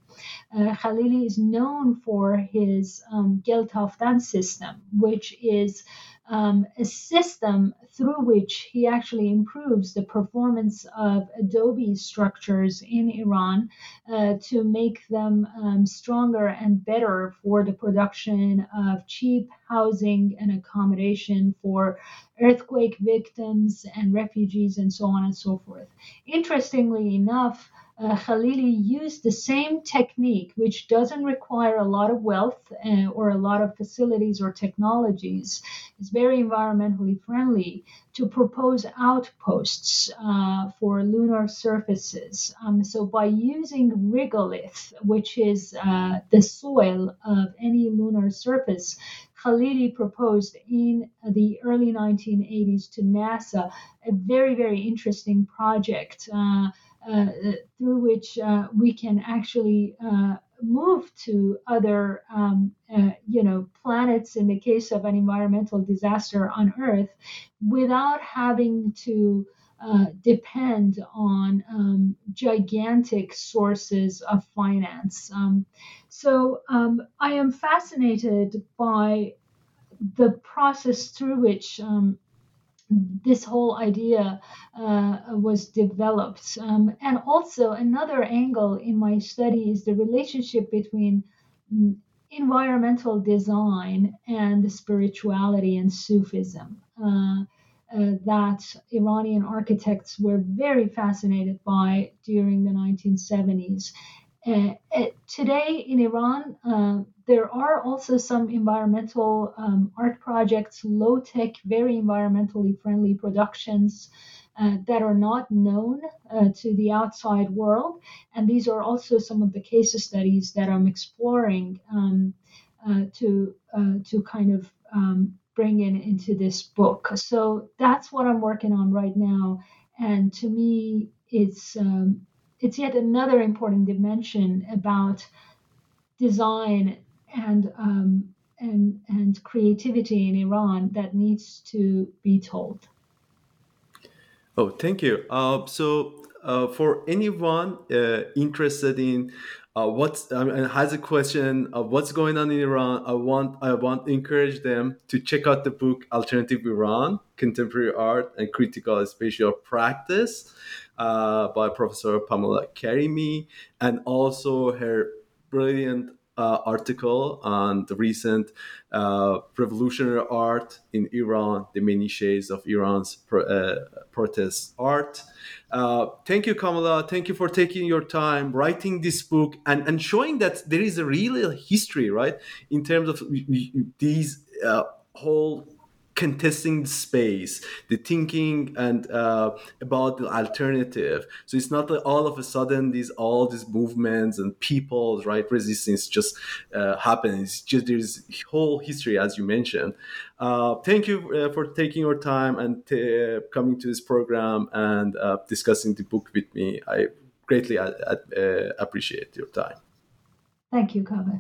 Uh, Khalili is known for his um, Geltaftan system, which is um, a system through which he actually improves the performance of Adobe structures in Iran uh, to make them um, stronger and better for the production of cheap housing and accommodation for earthquake victims and refugees and so on and so forth. Interestingly enough, uh, Khalili used the same technique, which doesn't require a lot of wealth uh, or a lot of facilities or technologies. It's very environmentally friendly to propose outposts uh, for lunar surfaces. Um, so, by using regolith, which is uh, the soil of any lunar surface, Khalili proposed in the early 1980s to NASA a very, very interesting project. Uh, uh, through which uh, we can actually uh, move to other, um, you know, planets in the case of an environmental disaster on Earth, without having to uh, depend on um, gigantic sources of finance. Um, so um, I am fascinated by the process through which um, this whole idea uh, was developed. Um, and also, another angle in my study is the relationship between mm, environmental design and spirituality and Sufism. Uh, uh, that Iranian architects were very fascinated by during the 1970s. Uh, uh, today in Iran, uh, there are also some environmental um, art projects, low tech, very environmentally friendly productions uh, that are not known uh, to the outside world. And these are also some of the case studies that I'm exploring um, uh, to, to kind of um, bring in into this book. So that's what I'm working on right now. And to me, it's um, it's yet another important dimension about design and um, and and creativity in Iran that needs to be told. Oh, thank you. Uh, so, uh, for anyone uh, interested in uh, what's mean, has a question of what's going on in Iran, I want I want encourage them to check out the book Alternative Iran: Contemporary Art and Critical Spatial Practice uh, by Professor Pamela Karimi, and also her brilliant uh, article on the recent uh, revolutionary art in Iran, the many shades of Iran's pro- uh, protest art. Uh, thank you, Pamela. Thank you for taking your time writing this book and, and showing that there is a real history, right, in terms of these uh, whole contesting the space, the thinking and uh, about the alternative. So it's not that all of a sudden these all these movements and people, right, resistance just uh. It's just there's whole history, as you mentioned. Uh, thank you uh, for taking your time and t- coming to this program and uh, discussing the book with me. I greatly uh, appreciate your time. Thank you, Kaveh.